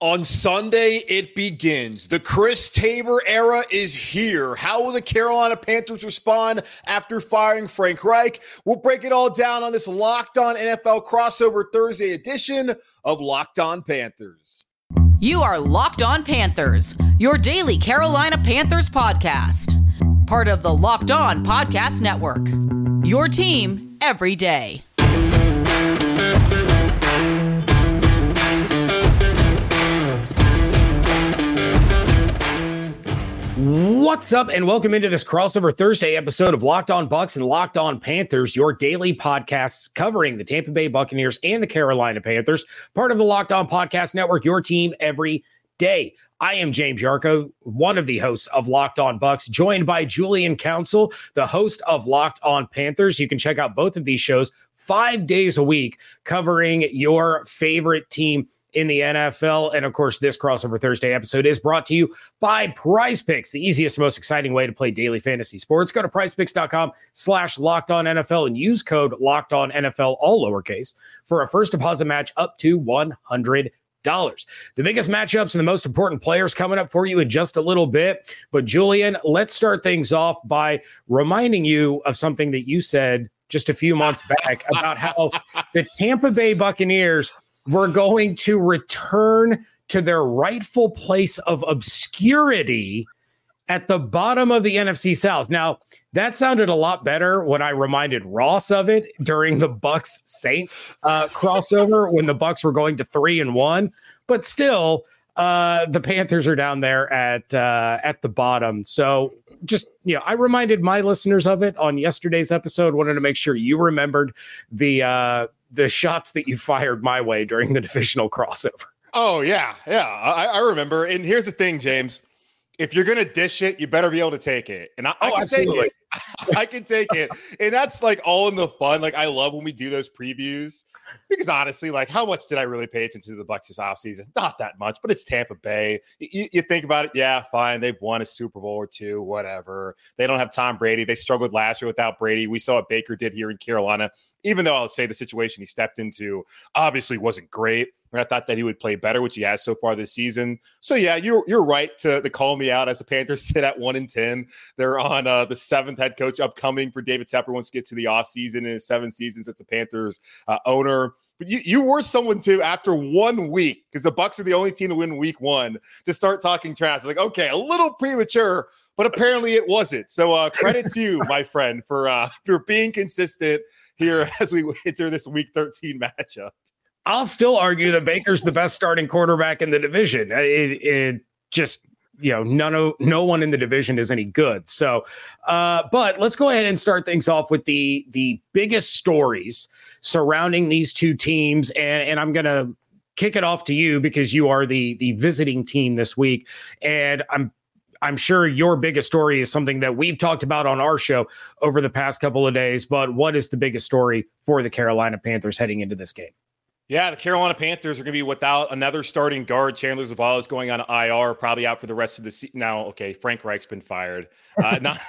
On Sunday, it begins. The Chris Tabor era is here. How will the Carolina Panthers respond after firing Frank Reich? We'll break it all down on this Locked On NFL crossover Thursday edition of Locked On Panthers. You are Locked On Panthers, your daily Carolina Panthers podcast. Part of the Locked On Podcast Network. Your team every day. What's up, and welcome into this crossover Thursday episode of Locked On Bucs and Locked On Panthers, your daily podcasts covering the Tampa Bay Buccaneers and the Carolina Panthers, part of the Locked On Podcast Network, your team every day. I am James Yarcho, one of the hosts of Locked On Bucs, joined by Julian Council, the host of Locked On Panthers. You can check out both of these shows five days a week, covering your favorite team in the NFL. And of course, this crossover Thursday episode is brought to you by Prize Picks, the easiest, most exciting way to play daily fantasy sports. Go to prizepicks.com slash locked on NFL and use code locked on NFL, all lowercase, for a first deposit match up to 100 dollars. The biggest matchups and the most important players coming up for you in just a little bit. But Julian, let's start things off by reminding you of something that you said just a few months back about how the Tampa Bay Buccaneers were going to return to their rightful place of obscurity at the bottom of the NFC South. Now, that sounded a lot better when I reminded Ross of it during the Bucs Saints uh, crossover when the Bucs were going to three and one. But still, uh, the Panthers are down there at uh, at the bottom. So just you know, I reminded my listeners of it on yesterday's episode. Wanted to make sure you remembered the uh, the shots that you fired my way during the divisional crossover. Oh yeah, yeah, I, I remember. And here's the thing, James if you're gonna dish it, you better be able to take it. And I, oh, I can absolutely. take it. I can take it. And that's like all in the fun. Like I love when we do those previews because honestly, like how much did I really pay attention to the Bucs this offseason? Not that much, but it's Tampa Bay. You, you, think about it, yeah, fine. They've won a Super Bowl or two, whatever. They don't have Tom Brady. They struggled last year without Brady. We saw what Baker did here in Carolina. Even though I'll say the situation he stepped into obviously wasn't great. I thought that he would play better, which he has so far this season. So yeah, you're you're right to, to call me out as the Panthers sit at one and ten. They're on uh, the seventh head coach upcoming for David Tepper once to get to the offseason in his seven seasons as the Panthers uh, owner. But you, you were someone too after one week because the Bucs are the only team to win week one to start talking trash. It's like okay, a little premature, but apparently it wasn't. So uh, credit to you, my friend, for uh, for being consistent here as we enter this week 13 matchup. I'll still argue that Baker's the best starting quarterback in the division. It, it just you know none of no one in the division is any good. So uh but let's go ahead and start things off with the the biggest stories surrounding these two teams. And and i'm gonna kick it off to you because you are the the visiting team this week. And i'm i'm sure your biggest story is something that we've talked about on our show over the past couple of days but what is the biggest story for the carolina panthers heading into this game yeah, the Carolina Panthers are going to be without another starting guard. Chandler Zavala is going on IR, probably out for the rest of the season. Now, okay, Frank Reich's been fired. Uh, not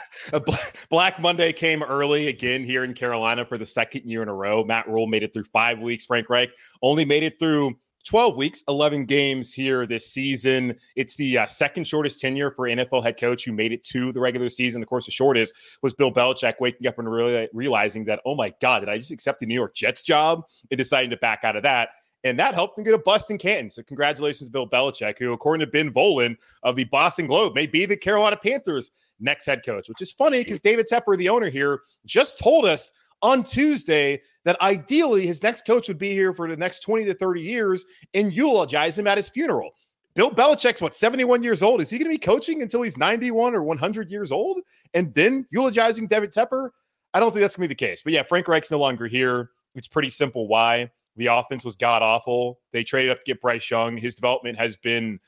Black Monday came early again here in Carolina for the second year in a row. Matt Rhule made it through five weeks. Frank Reich only made it through 12 weeks, 11 games here this season. It's the uh, second shortest tenure for NFL head coach who made it to the regular season. Of course, the shortest was Bill Belichick waking up and really realizing that, oh my God, did I just accept the New York Jets job and deciding to back out of that? And that helped him get a bust in Canton. So congratulations, to Bill Belichick, who, according to Ben Volin of the Boston Globe, may be the Carolina Panthers' next head coach, which is funny because David Tepper, the owner here, just told us – on Tuesday that ideally his next coach would be here for the next 20 to 30 years and eulogize him at his funeral. Bill Belichick's what 71 years old. Is he going to be coaching until he's 91 or 100 years old and then eulogizing David Tepper? I don't think that's going to be the case. But yeah, Frank Reich's no longer here. It's pretty simple why. The offense was god awful. They traded up to get Bryce Young. His development has been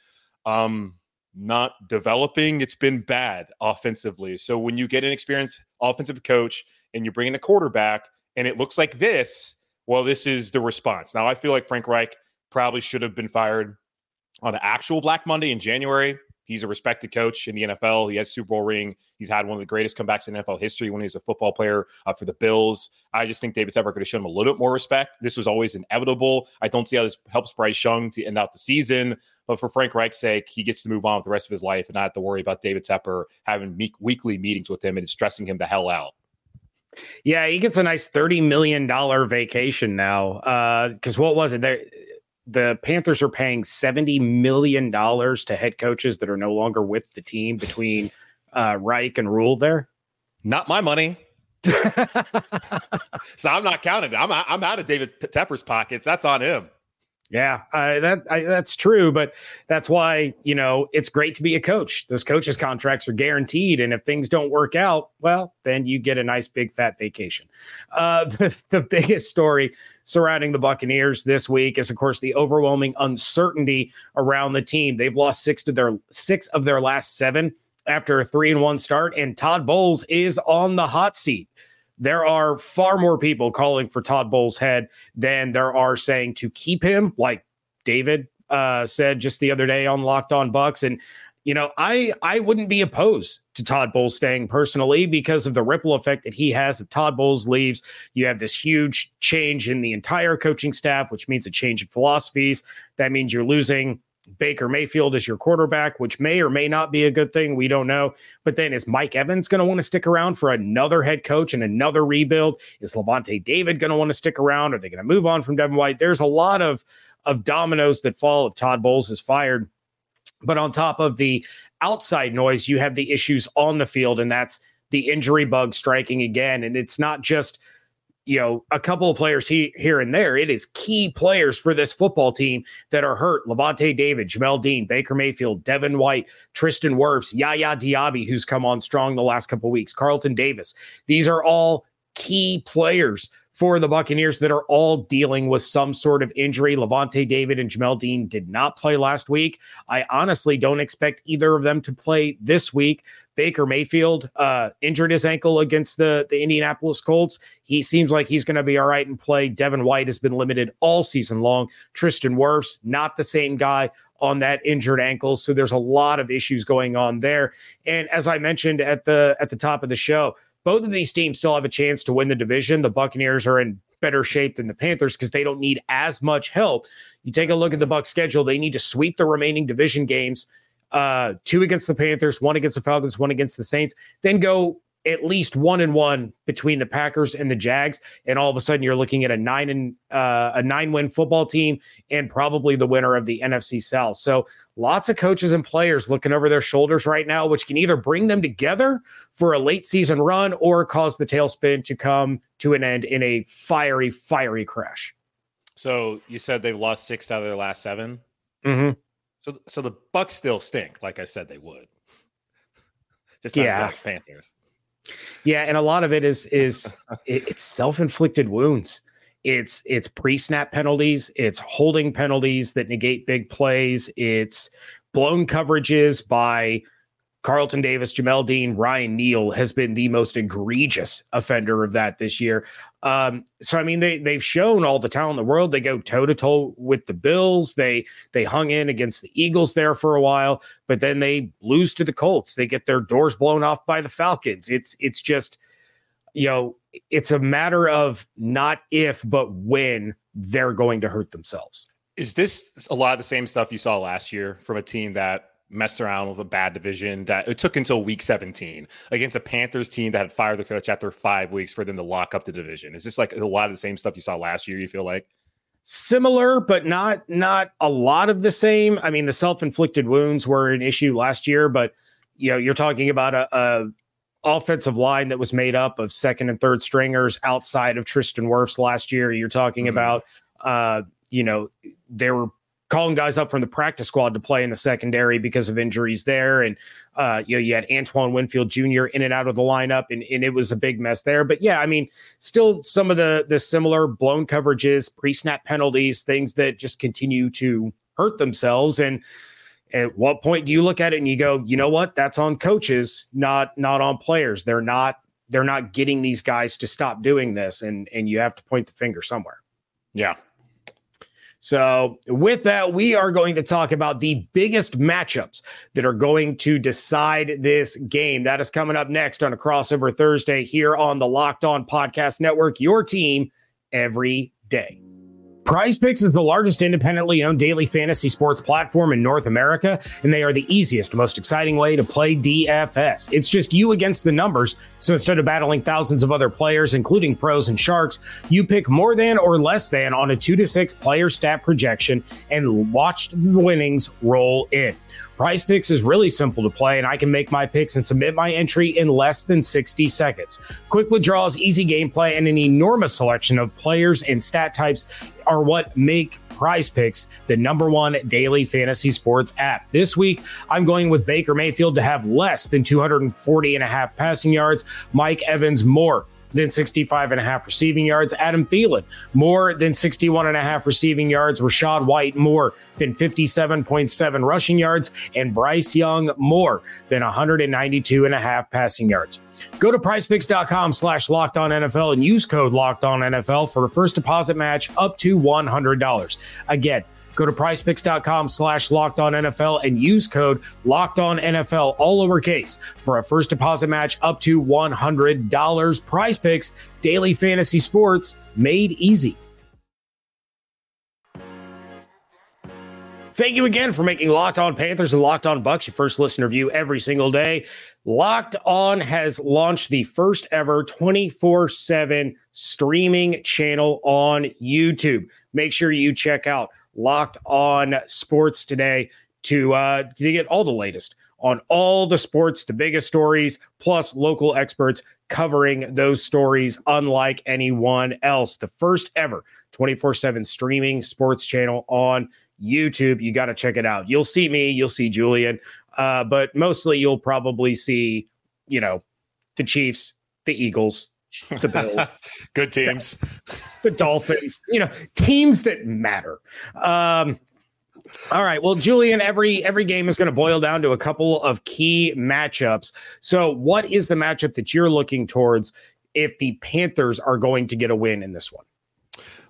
um, not developing. It's been bad offensively. So when you get an experienced offensive coach and you bring in a quarterback and it looks like this, well, this is the response. Now, I feel like Frank Reich probably should have been fired on the actual Black Monday in January. He's a respected coach in the NFL. He has Super Bowl ring. He's had one of the greatest comebacks in NFL history when he was a football player uh, for the Bills. I just think David Tepper could have shown him a little bit more respect. This was always inevitable. I don't see how this helps Bryce Young to end out the season. But for Frank Reich's sake, he gets to move on with the rest of his life and not have to worry about David Tepper having me- weekly meetings with him and stressing him the hell out. Yeah, he gets a nice thirty million dollar vacation now. Because uh, what was it? There, the Panthers are paying seventy million dollars to head coaches that are no longer with the team between uh, Reich and Rhule. There, not my money. so I'm not counting. I'm I'm out of David Tepper's pockets. That's on him. Yeah, uh, that I, that's true, but that's why you know it's great to be a coach. Those coaches' contracts are guaranteed, and if things don't work out, well, then you get a nice big fat vacation. Uh, the, the biggest story surrounding the Buccaneers this week is, of course, the overwhelming uncertainty around the team. They've lost six to their six of their last seven after a three and one start, and Todd Bowles is on the hot seat there are far more people calling for Todd Bowles' head than there are saying to keep him, like David uh, said just the other day on Locked On Bucs. And you know, I I wouldn't be opposed to Todd Bowles staying personally because of the ripple effect that he has. If Todd Bowles leaves, you have this huge change in the entire coaching staff, which means a change in philosophies. That means you're losing Baker Mayfield as your quarterback, which may or may not be a good thing. We don't know. But then is Mike Evans going to want to stick around for another head coach and another rebuild? Is Lavonte David going to want to stick around? Are they going to move on from Devin White? There's a lot of of dominoes that fall if Todd Bowles is fired. But on top of the outside noise, you have the issues on the field, and that's the injury bug striking again. And it's not just – you know, a couple of players he, here and there. It is key players for this football team that are hurt. Lavonte David, Jamel Dean, Baker Mayfield, Devin White, Tristan Wirfs, Yaya Diaby, who's come on strong the last couple of weeks, Carlton Davis. These are all key players for the Buccaneers that are all dealing with some sort of injury. Lavonte David and Jamel Dean did not play last week. I honestly don't expect either of them to play this week. Baker Mayfield uh, injured his ankle against the, the Indianapolis Colts. He seems like he's going to be all right and play. Devin White has been limited all season long. Tristan Wirfs, not the same guy on that injured ankle. So there's a lot of issues going on there. And as I mentioned at the at the top of the show, both of these teams still have a chance to win the division. The Buccaneers are in better shape than the Panthers because they don't need as much help. You take a look at the Bucs schedule; they need to sweep the remaining division games, uh, two against the Panthers, one against the Falcons, one against the Saints, then go at least one and one between the Packers and the Jags, and all of a sudden you're looking at a nine and uh, a nine win football team and probably the winner of the NFC South. So lots of coaches and players looking over their shoulders right now, which can either bring them together for a late season run or cause the tailspin to come to an end in a fiery, fiery crash. So you said they've lost six out of their last 7 mm-hmm. So, so the Bucs still stink, like I said they would. Just yeah, Panthers. Yeah, and a lot of it is is it's self-inflicted wounds. It's it's pre-snap penalties, it's holding penalties that negate big plays, it's blown coverages by Carlton Davis, Jamel Dean, Ryan Neal has been the most egregious offender of that this year. Um, so I mean, they they've shown all the talent in the world. They go toe to toe with the Bills. They they hung in against the Eagles there for a while, but then they lose to the Colts. They get their doors blown off by the Falcons. It's it's just you know it's a matter of not if but when they're going to hurt themselves. Is this a lot of the same stuff you saw last year from a team that messed around with a bad division that it took until week 17 against a Panthers team that had fired the coach after five weeks for them to lock up the division. Is this like a lot of the same stuff you saw last year? You feel like similar, but not not a lot of the same. I mean, the self-inflicted wounds were an issue last year, but you know, you're talking about a, a offensive line that was made up of second and third stringers outside of Tristan Wirfs last year. You're talking mm-hmm. about uh, you know, there were calling guys up from the practice squad to play in the secondary because of injuries there. And, uh, you know, you had Antoine Winfield Jr. in and out of the lineup and, and it was a big mess there. But yeah, I mean, still some of the, the similar blown coverages, pre snap penalties, things that just continue to hurt themselves. And at what point do you look at it and you go, you know what, that's on coaches, not, not on players. They're not, they're not getting these guys to stop doing this. And, and you have to point the finger somewhere. Yeah. So, with that, we are going to talk about the biggest matchups that are going to decide this game. That is coming up next on a crossover Thursday here on the Locked On Podcast Network, your team every day. Prize Picks is the largest independently owned daily fantasy sports platform in North America, and they are the easiest, most exciting way to play DFS. It's just you against the numbers. So instead of battling thousands of other players, including pros and sharks, you pick more than or less than on a two to six player stat projection and watch the winnings roll in. Prize Picks is really simple to play, and I can make my picks and submit my entry in less than 60 seconds. Quick withdrawals, easy gameplay, and an enormous selection of players and stat types are what make Prize Picks the number one daily fantasy sports app. This week, I'm going with Baker Mayfield to have less than 240 and a half passing yards, Mike Evans more than 65 and a half receiving yards. Adam Thielen, more than 61 and a half receiving yards. Rachaad White, more than 57.7 rushing yards. And Bryce Young, more than 192 and a half passing yards. Go to prizepicks.com slash locked on NFL and use code locked on NFL for a first deposit match up to $100. Again, Go to prizepicks.com slash locked on NFL and use code locked on NFL, all lowercase, for a first deposit match up to $100. Prize picks, daily fantasy sports made easy. Thank you again for making Locked On Panthers and Locked On Bucks your first listener view every single day. Locked On has launched the first ever 24 7 streaming channel on YouTube. Make sure you check out Locked On Sports today to uh, to get all the latest on all the sports, the biggest stories, plus local experts covering those stories unlike anyone else. The first ever 24 7 streaming sports channel on YouTube. You got to check it out. You'll see me, you'll see Julian, uh, but mostly you'll probably see, you know, the Chiefs, the Eagles, the Bills, good teams, the Dolphins, you know, teams that matter. Um, all right. Well, Julian, every every game is going to boil down to a couple of key matchups. So, what is the matchup that you're looking towards if the Panthers are going to get a win in this one?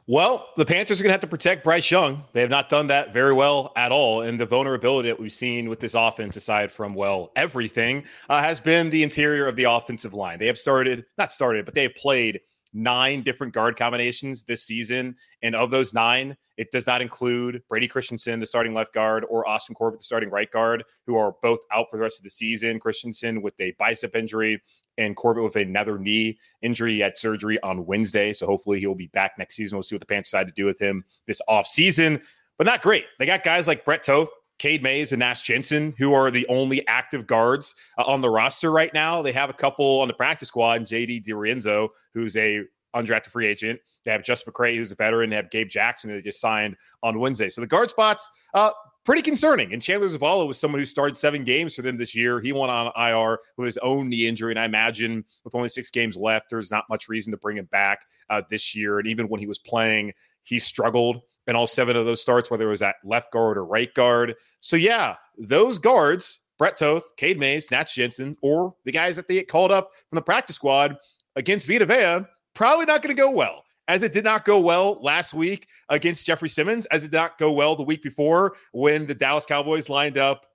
Well, the Panthers are going to have to protect Bryce Young. They have not done that very well at all. And the vulnerability that we've seen with this offense, aside from, well, everything, uh, has been the interior of the offensive line. They have started, not started, but they have played nine different guard combinations this season. And of those nine, it does not include Brady Christensen, the starting left guard, or Austin Corbett, the starting right guard, who are both out for the rest of the season. Christensen with a bicep injury, and Corbett with another knee injury. Had surgery on Wednesday. So hopefully he'll be back next season. We'll see what the Panthers decide to do with him this offseason. But not great. They got guys like Brett Toth, Cade Mays, and Nash Jensen, who are the only active guards uh, on the roster right now. They have a couple on the practice squad, and JD DiRenzo, who's a undrafted free agent. They have Just McCray, who's a veteran. They have Gabe Jackson, who they just signed on Wednesday. So the guard spots, uh, pretty concerning. And Chandler Zavala was someone who started seven games for them this year. He went on IR with his own knee injury. And I imagine with only six games left, there's not much reason to bring him back uh, this year. And even when he was playing, he struggled in all seven of those starts, whether it was at left guard or right guard. So, yeah, those guards, Brett Toth, Cade Mays, Nash Jensen, or the guys that they get called up from the practice squad against Vita Vea, probably not going to go well as it did not go well last week against Jeffrey Simmons, as it did not go well the week before when the Dallas Cowboys lined up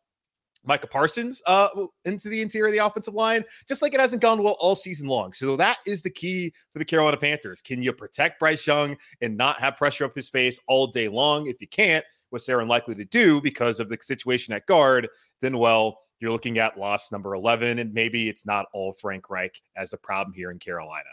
Micah Parsons uh, into the interior of the offensive line, just like it hasn't gone well all season long. So that is the key for the Carolina Panthers. Can you protect Bryce Young and not have pressure up his face all day long? If you can't, which they're unlikely to do because of the situation at guard, then well, you're looking at loss number 11, and maybe it's not all Frank Reich as the problem here in Carolina.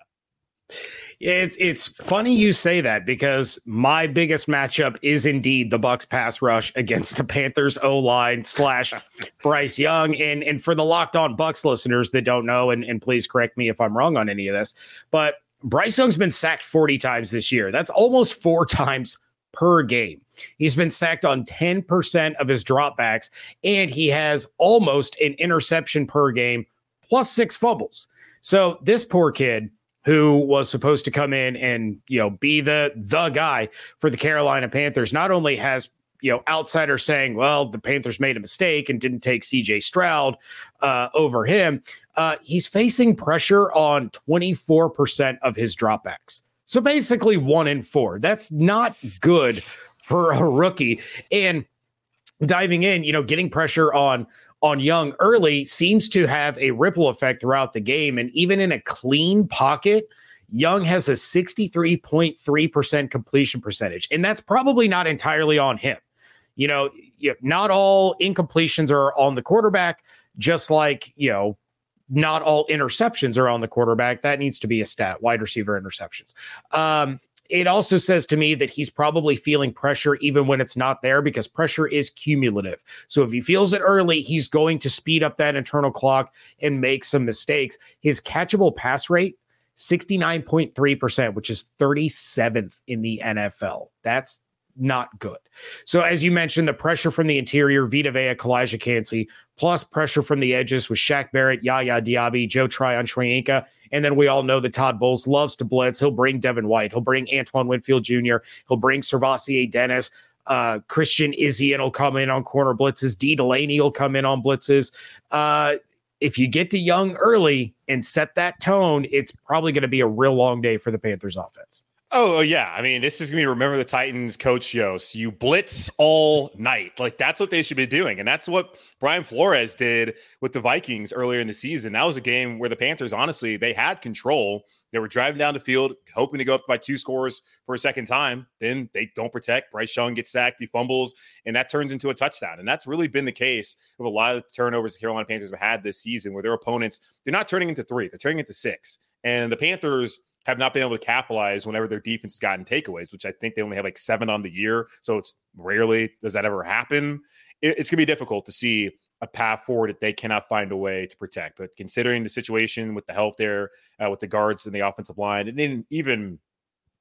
It's it's funny you say that because my biggest matchup is indeed the Bucs pass rush against the Panthers O line slash Bryce Young. And and for the locked on Bucs listeners that don't know, and, and please correct me if I'm wrong on any of this, but Bryce Young's been sacked 40 times this year. That's almost four times per game. He's been sacked on 10% of his dropbacks, and he has almost an interception per game, plus six fumbles. So this poor kid who was supposed to come in and you know be the the guy for the Carolina Panthers not only has you know outsiders saying well the Panthers made a mistake and didn't take CJ Stroud uh, over him uh, he's facing pressure on 24% of his dropbacks. So basically one in four. That's not good for a rookie. And diving in, you know, getting pressure on on Young early seems to have a ripple effect throughout the game. And even in a clean pocket, Young has a 63.3% completion percentage. And that's probably not entirely on him. You know, not all incompletions are on the quarterback, just like, you know, not all interceptions are on the quarterback. That needs to be a stat, wide receiver interceptions. Um, it also says to me that he's probably feeling pressure even when it's not there because pressure is cumulative. So if he feels it early, he's going to speed up that internal clock and make some mistakes. His catchable pass rate 69.3%, which is 37th in the NFL. That's not good. So, as you mentioned, the pressure from the interior, Vita Vea, Calijah Kancey, plus pressure from the edges with Shaq Barrett, Yaya Diaby, Joe Tryon, Shoyinka. And then we all know that Todd Bowles loves to blitz. He'll bring Devin White. He'll bring Antoine Winfield Jr. He'll bring SirVocea Dennis. Uh, Christian will come in on corner blitzes. Dee Delaney will come in on blitzes. Uh, if you get to Young early and set that tone, it's probably going to be a real long day for the Panthers offense. Oh, oh yeah. I mean, this is gonna be remember the Titans coach Yoast. You blitz all night. Like that's what they should be doing. And that's what Brian Flores did with the Vikings earlier in the season. That was a game where the Panthers, honestly, they had control. They were driving down the field, hoping to go up by two scores for a second time. Then they don't protect. Bryce Young gets sacked, he fumbles, and that turns into a touchdown. And that's really been the case of a lot of the turnovers the Carolina Panthers have had this season, where their opponents, they're not turning into three, they're turning into six. And the Panthers have not been able to capitalize whenever their defense has gotten takeaways, which I think they only have like seven on the year. So it's rarely does that ever happen. It, it's going to be difficult to see a path forward that they cannot find a way to protect. But considering the situation with the help there, uh, with the guards and the offensive line, and even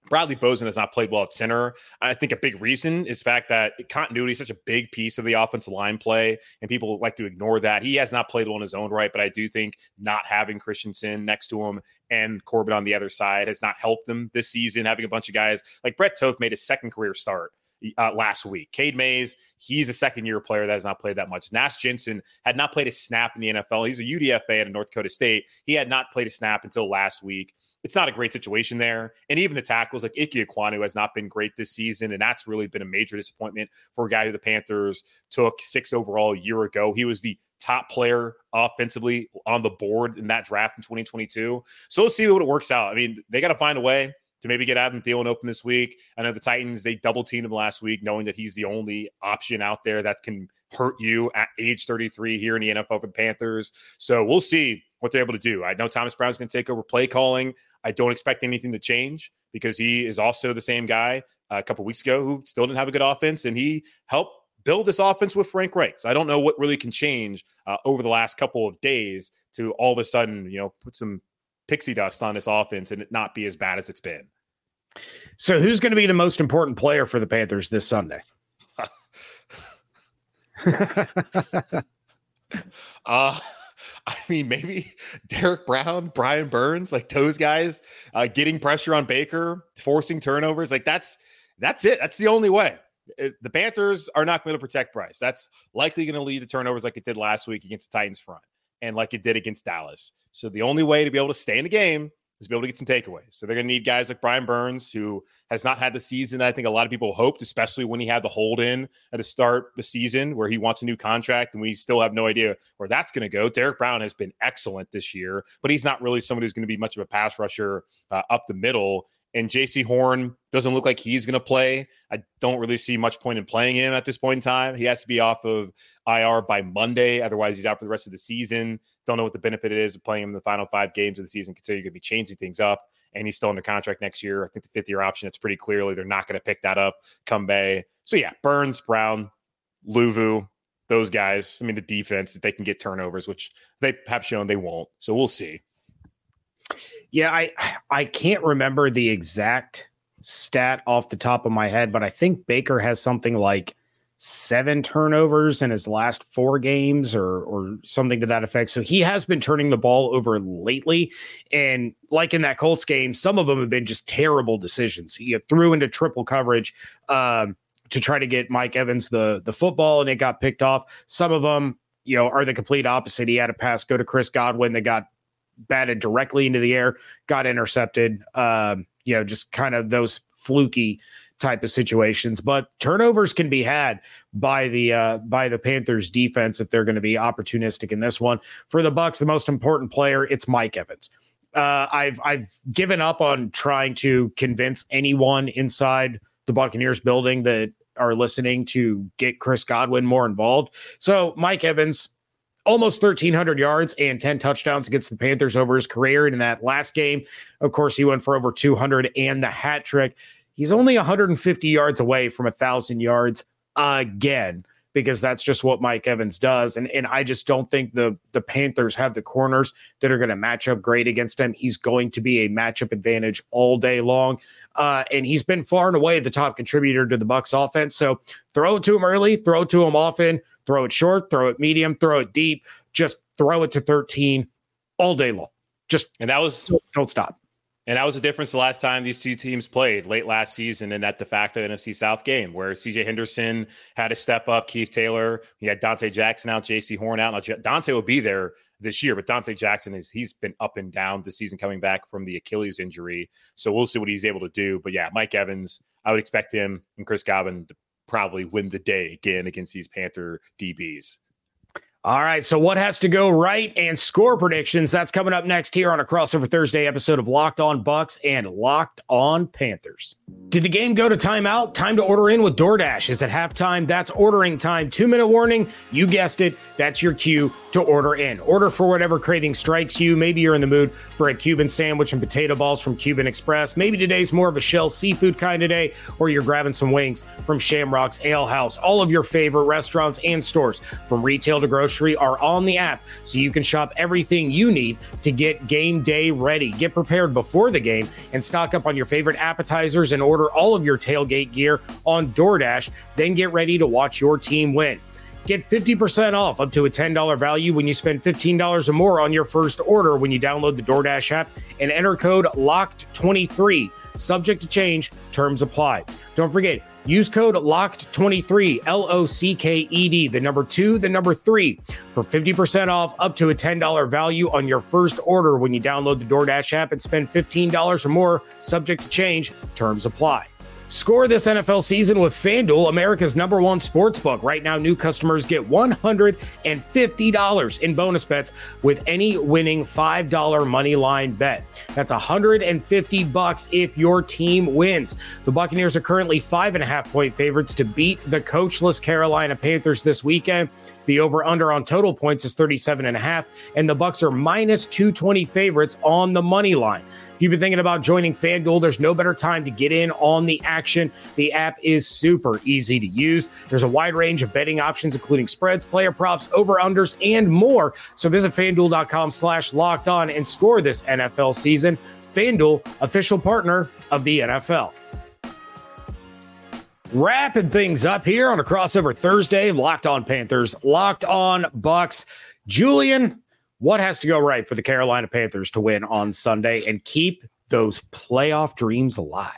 Bradley Bozeman has not played well at center. I think a big reason is the fact that continuity is such a big piece of the offensive line play, and people like to ignore that. He has not played well in his own right, but I do think not having Christensen next to him and Corbett on the other side has not helped them this season. Having a bunch of guys like Brett Toth made his second career start. Uh, last week. Cade Mays, he's a second year player that has not played that much. Nash Jensen had not played a snap in the NFL. He's a UDFA at North Dakota State. He had not played a snap until last week it's not a great situation there. And even the tackles like Ike Ekwonu has not been great this season. And that's really been a major disappointment for a guy who the Panthers took six overall a year ago. He was the top player offensively on the board in that draft in 2022. So let's see what it works out. I mean, they got to find a way to maybe get Adam Thielen open this week. I know the Titans, they double teamed him last week, knowing that he's the only option out there that can hurt you at age 33 here in the NFL for the Panthers. So we'll see what they're able to do. I know Thomas Brown's going to take over play calling. I don't expect anything to change because he is also the same guy uh, a couple weeks ago who still didn't have a good offense, and he helped build this offense with Frank Reich. So I don't know what really can change uh, over the last couple of days to all of a sudden, you know, put some pixie dust on this offense and it not be as bad as it's been. So who's going to be the most important player for the Panthers this Sunday? uh I mean, maybe Derrick Brown, Brian Burns, like those guys, uh, getting pressure on Baker, forcing turnovers. Like that's that's it. That's the only way. The Panthers are not going to protect Bryce. That's likely going to lead to turnovers like it did last week against the Titans front and like it did against Dallas. So the only way to be able to stay in the game is to be able to get some takeaways. So they're going to need guys like Brian Burns, who has not had the season I think a lot of people hoped, especially when he had the hold in at the start of the season where he wants a new contract, and we still have no idea where that's going to go. Derrick Brown has been excellent this year, but he's not really somebody who's going to be much of a pass rusher uh, up the middle. And Jaycee Horn doesn't look like he's going to play. I don't really see much point in playing him at this point in time. He has to be off of IR by Monday. Otherwise, he's out for the rest of the season. Don't know what the benefit is of playing him in the final five games of the season, considering you're going to be changing things up. And he's still under contract next year. I think the fifth year option, it's pretty clearly they're not going to pick that up come. So, yeah, Burns, Brown, Luvu, those guys. I mean, the defense, they can get turnovers, which they have shown they won't. So, we'll see. Yeah, I I can't remember the exact stat off the top of my head, but I think Baker has something like seven turnovers in his last four games or or something to that effect. So he has been turning the ball over lately. And like in that Colts game, some of them have been just terrible decisions. He threw into triple coverage um, to try to get Mike Evans the the football and it got picked off. Some of them, you know, are the complete opposite. He had a pass go to Chris Godwin that got batted directly into the air, got intercepted. Um, you know, just kind of those fluky type of situations. But turnovers can be had by the uh, by the Panthers defense if they're going to be opportunistic in this one. For the Bucs, the most important player it's Mike Evans. Uh, I've I've given up on trying to convince anyone inside the Buccaneers building that are listening to get Chris Godwin more involved. So Mike Evans, almost 1,300 yards and 10 touchdowns against the Panthers over his career. And in that last game, of course, he went for over 200 and the hat trick. He's only 150 yards away from a 1,000 yards again because that's just what Mike Evans does. And and I just don't think the the Panthers have the corners that are going to match up great against him. He's going to be a matchup advantage all day long. Uh, and he's been far and away the top contributor to the Bucs offense. So throw it to him early, throw it to him often, throw it short, throw it medium, throw it deep, just throw it to 13 all day long. Just and that was don't, don't stop. And that was the difference the last time these two teams played late last season in that de facto NFC South game where CJ Henderson had to step up, Keith Taylor, he had Donte Jackson out, Jaycee Horn out. Now, Donte will be there this year, but Donte Jackson is he's been up and down this season coming back from the Achilles injury. So we'll see what he's able to do. But yeah, Mike Evans, I would expect him and Chris Godwin to probably win the day again against these Panther DBs. All right. So, what has to go right and score predictions? That's coming up next here on a crossover Thursday episode of Locked On Bucs and Locked On Panthers. Did the game go to timeout? Time to order in with DoorDash. Is it halftime? That's ordering time. Two minute warning. You guessed it. That's your cue to order in. Order for whatever craving strikes you. Maybe you're in the mood for a Cuban sandwich and potato balls from Cuban Express. Maybe today's more of a shell seafood kind of day, or you're grabbing some wings from Shamrock's Ale House. All of your favorite restaurants and stores, from retail to grocery grocery are on the app, so you can shop everything you need to get game day ready. Get prepared before the game and stock up on your favorite appetizers and order all of your tailgate gear on DoorDash. Then get ready to watch your team win. Get 50% off up to a $10 value when you spend $15 or more on your first order when you download the DoorDash app and enter code LOCKED23. Subject to change, terms apply. Don't forget, Use code LOCKED23, L O C K E D, the number two, the number three, for 50% off up to a $10 value on your first order when you download the DoorDash app and spend $15 or more, subject to change. Terms apply. Score this NFL season with FanDuel, America's number one sports book. Right now, new customers get $150 in bonus bets with any winning $5 money line bet. That's 150 bucks if your team wins. The Buccaneers are currently five and a half point favorites to beat the coachless Carolina Panthers this weekend. The over under on total points is 37 and a half, and the Bucs are minus 220 favorites on the money line. If you've been thinking about joining FanDuel, there's no better time to get in on the action. The app is super easy to use. There's a wide range of betting options, including spreads, player props, over-unders, and more. So visit fanduel.com slash locked on and score this NFL season. FanDuel, official partner of the NFL. Wrapping things up here on a crossover Thursday, locked on Panthers, locked on Bucs. Julian, what has to go right for the Carolina Panthers to win on Sunday and keep those playoff dreams alive?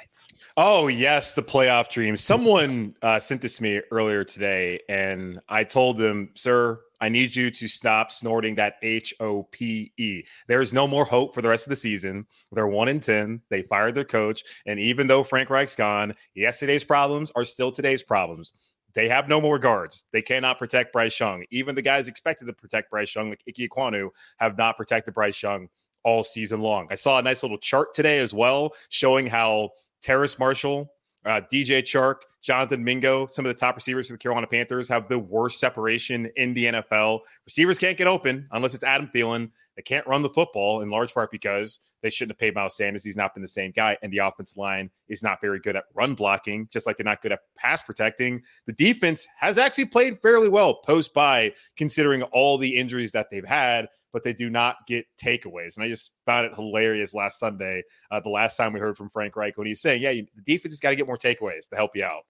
Oh, yes, the playoff dreams. Someone uh, sent this to me earlier today, and I told them, sir, I need you to stop snorting that H O P E. There's no more hope for the rest of the season. They're one in 10. They fired their coach. And even though Frank Reich's gone, yesterday's problems are still today's problems. They have no more guards. They cannot protect Bryce Young. Even the guys expected to protect Bryce Young, like Ike Ekwonu, have not protected Bryce Young all season long. I saw a nice little chart today as well showing how Terrace Marshall uh, DJ Chark, Jonathan Mingo, some of the top receivers for the Carolina Panthers have the worst separation in the NFL. Receivers can't get open unless it's Adam Thielen. They can't run the football in large part because they shouldn't have paid Miles Sanders. He's not been the same guy. And the offensive line is not very good at run blocking, just like they're not good at pass protecting. The defense has actually played fairly well post by considering all the injuries that they've had but they do not get takeaways. And I just found it hilarious last Sunday, uh, the last time we heard from Frank Reich when he's saying, yeah, you, the defense has got to get more takeaways to help you out.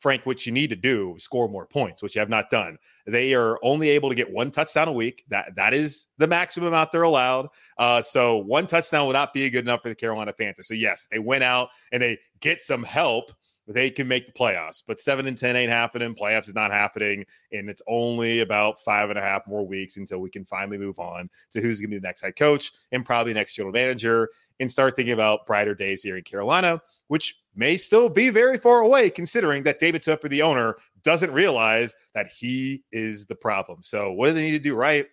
Frank, what you need to do score more points, which you have not done. They are only able to get one touchdown a week. That that is the maximum out there allowed. Uh, so one touchdown would not be good enough for the Carolina Panthers. So yes, they went out and they get some help they can make the playoffs. But seven and 10 ain't happening. Playoffs is not happening. And it's only about five and a half more weeks until we can finally move on to who's going to be the next head coach and probably next general manager and start thinking about brighter days here in Carolina, which may still be very far away, considering that David Tepper, the owner, doesn't realize that he is the problem. So, what do they need to do right?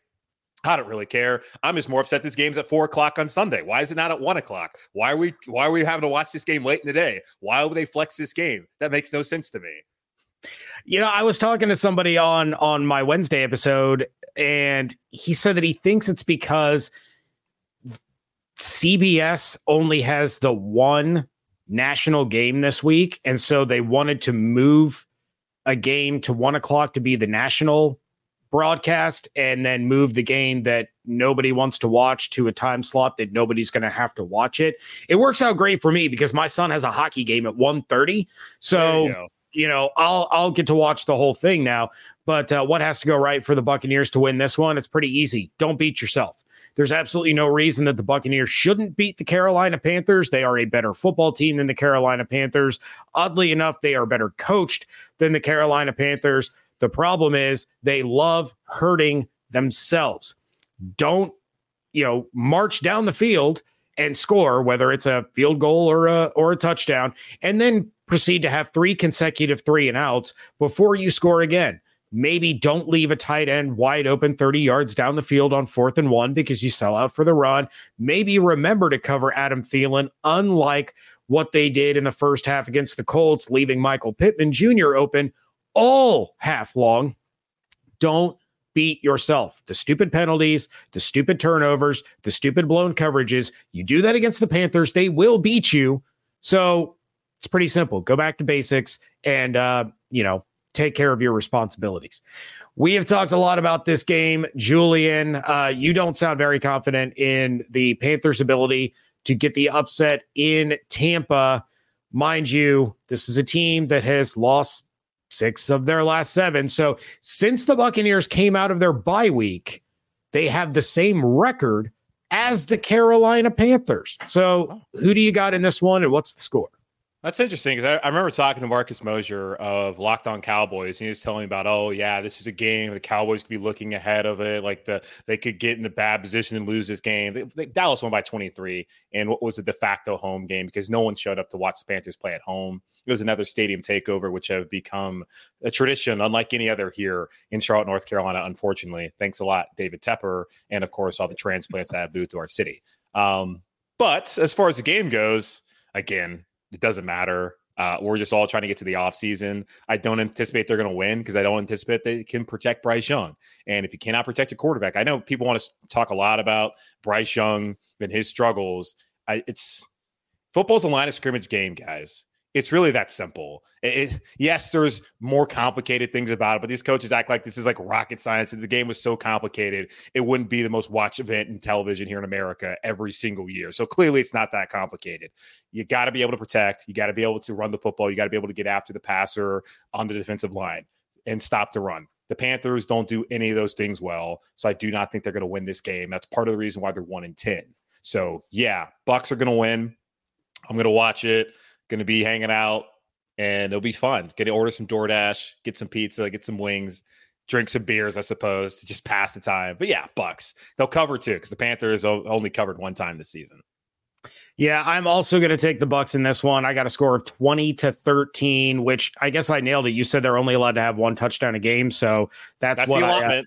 I don't really care. I'm just more upset this game's at four o'clock on Sunday. Why is it not at one o'clock? Why are we why are we having to watch this game late in the day? Why would they flex this game? That makes no sense to me. You know, I was talking to somebody on on my Wednesday episode, and he said that he thinks it's because CBS only has the one national game this week, and so they wanted to move a game to one o'clock to be the national broadcast and then move the game that nobody wants to watch to a time slot that nobody's going to have to watch it. It works out great for me because my son has a hockey game at 1:30. So, you, you, know, I'll I'll get to watch the whole thing now. But uh, what has to go right for the Buccaneers to win this one? It's pretty easy. Don't beat yourself. There's absolutely no reason that the Buccaneers shouldn't beat the Carolina Panthers. They are a better football team than the Carolina Panthers. Oddly enough, they are better coached than the Carolina Panthers. The problem is they love hurting themselves. Don't, you know, march down the field and score, whether it's a field goal or a or a touchdown, and then proceed to have three consecutive three and outs before you score again. Maybe don't leave a tight end wide open 30 yards down the field on fourth and one because you sell out for the run. Maybe remember to cover Adam Thielen, unlike what they did in the first half against the Colts, leaving Michael Pittman Jr. open all half long. Don't beat yourself. The stupid penalties, the stupid turnovers, the stupid blown coverages. You do that against the Panthers, they will beat you. So it's pretty simple. Go back to basics and, uh, you know, take care of your responsibilities. We have talked a lot about this game. Julian, uh, you don't sound very confident in the Panthers' ability to get the upset in Tampa. Mind you, this is a team that has lost six of their last seven. So since the Buccaneers came out of their bye week, they have the same record as the Carolina Panthers. So who do you got in this one and what's the score? That's interesting because I, I, remember talking to Marcus Mosher of Locked On Cowboys, and he was telling me about, oh yeah, this is a game the Cowboys could be looking ahead of it, like the they could get in a bad position and lose this game. They, they, Dallas won by 23, and what was a de facto home game because no one showed up to watch the Panthers play at home. It was another stadium takeover, which have become a tradition, unlike any other here in Charlotte, North Carolina. Unfortunately, thanks a lot, David Tepper, and of course all the transplants that have moved to our city. Um, but as far as the game goes, again, it doesn't matter. Uh, we're just all trying to get to the offseason. I don't anticipate they're going to win because I don't anticipate they can protect Bryce Young. And if you cannot protect your quarterback, I know people want to talk a lot about Bryce Young and his struggles. I, it's football's a line of scrimmage game, guys. It's really that simple. It, it, yes, there's more complicated things about it, but these coaches act like this is like rocket science. And the game was so complicated, it wouldn't be the most watched event in television here in America every single year. So clearly, it's not that complicated. You got to be able to protect. You got to be able to run the football. You got to be able to get after the passer on the defensive line and stop the run. The Panthers don't do any of those things well, so I do not think they're going to win this game. That's part of the reason why they're one in ten. So yeah, Bucs are going to win. I'm going to watch it going to be hanging out and it'll be fun. Get to order some DoorDash, get some pizza, get some wings, drink some beers, I suppose, to just pass the time. But yeah, Bucs. They'll cover too because the Panthers only covered one time this season. Yeah, I'm also going to take the Bucs in this one. I got a score of 20 to 13, which I guess I nailed it. You said they're only allowed to have one touchdown a game, so that's, that's what I, uh,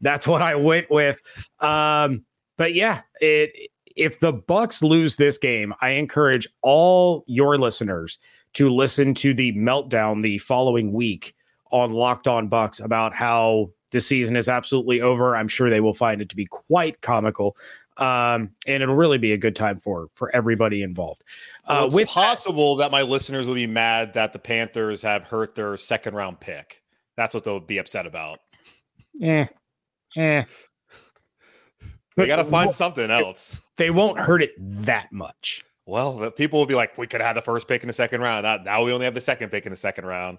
that's what I went with. Um, but yeah, it if the Bucs lose this game, I encourage all your listeners to listen to the meltdown the following week on Locked On Bucs about how the season is absolutely over. I'm sure they will find it to be quite comical. Um, and it'll really be a good time for for everybody involved. Uh, well, it's possible that, that my listeners will be mad that the Panthers have hurt their second round pick. That's what they'll be upset about. Eh, eh. They got to find something else. They won't hurt it that much. Well, the people will be like, we could have the first pick in the second round. Now, now we only have the second pick in the second round.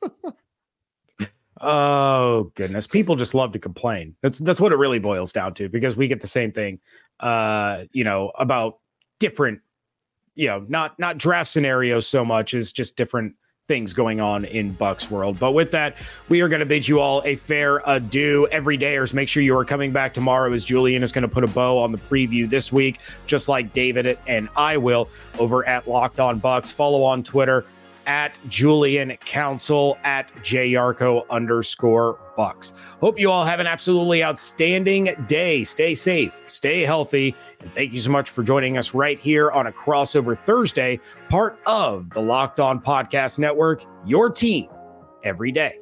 oh goodness, people just love to complain. That's that's what it really boils down to because we get the same thing. Uh, you know about different, you know, not not draft scenarios so much as just different things going on in Bucs world. But with that, we are going to bid you all a fair adieu. Every dayers, make sure you are coming back tomorrow as Julian is going to put a bow on the preview this week, just like David and I will over at Locked On Bucs. Follow on Twitter at Julian Council at JYarcho underscore Bucs. Hope you all have an absolutely outstanding day. Stay safe, stay healthy, and thank you so much for joining us right here on a crossover Thursday, part of the Locked On Podcast Network, your team every day.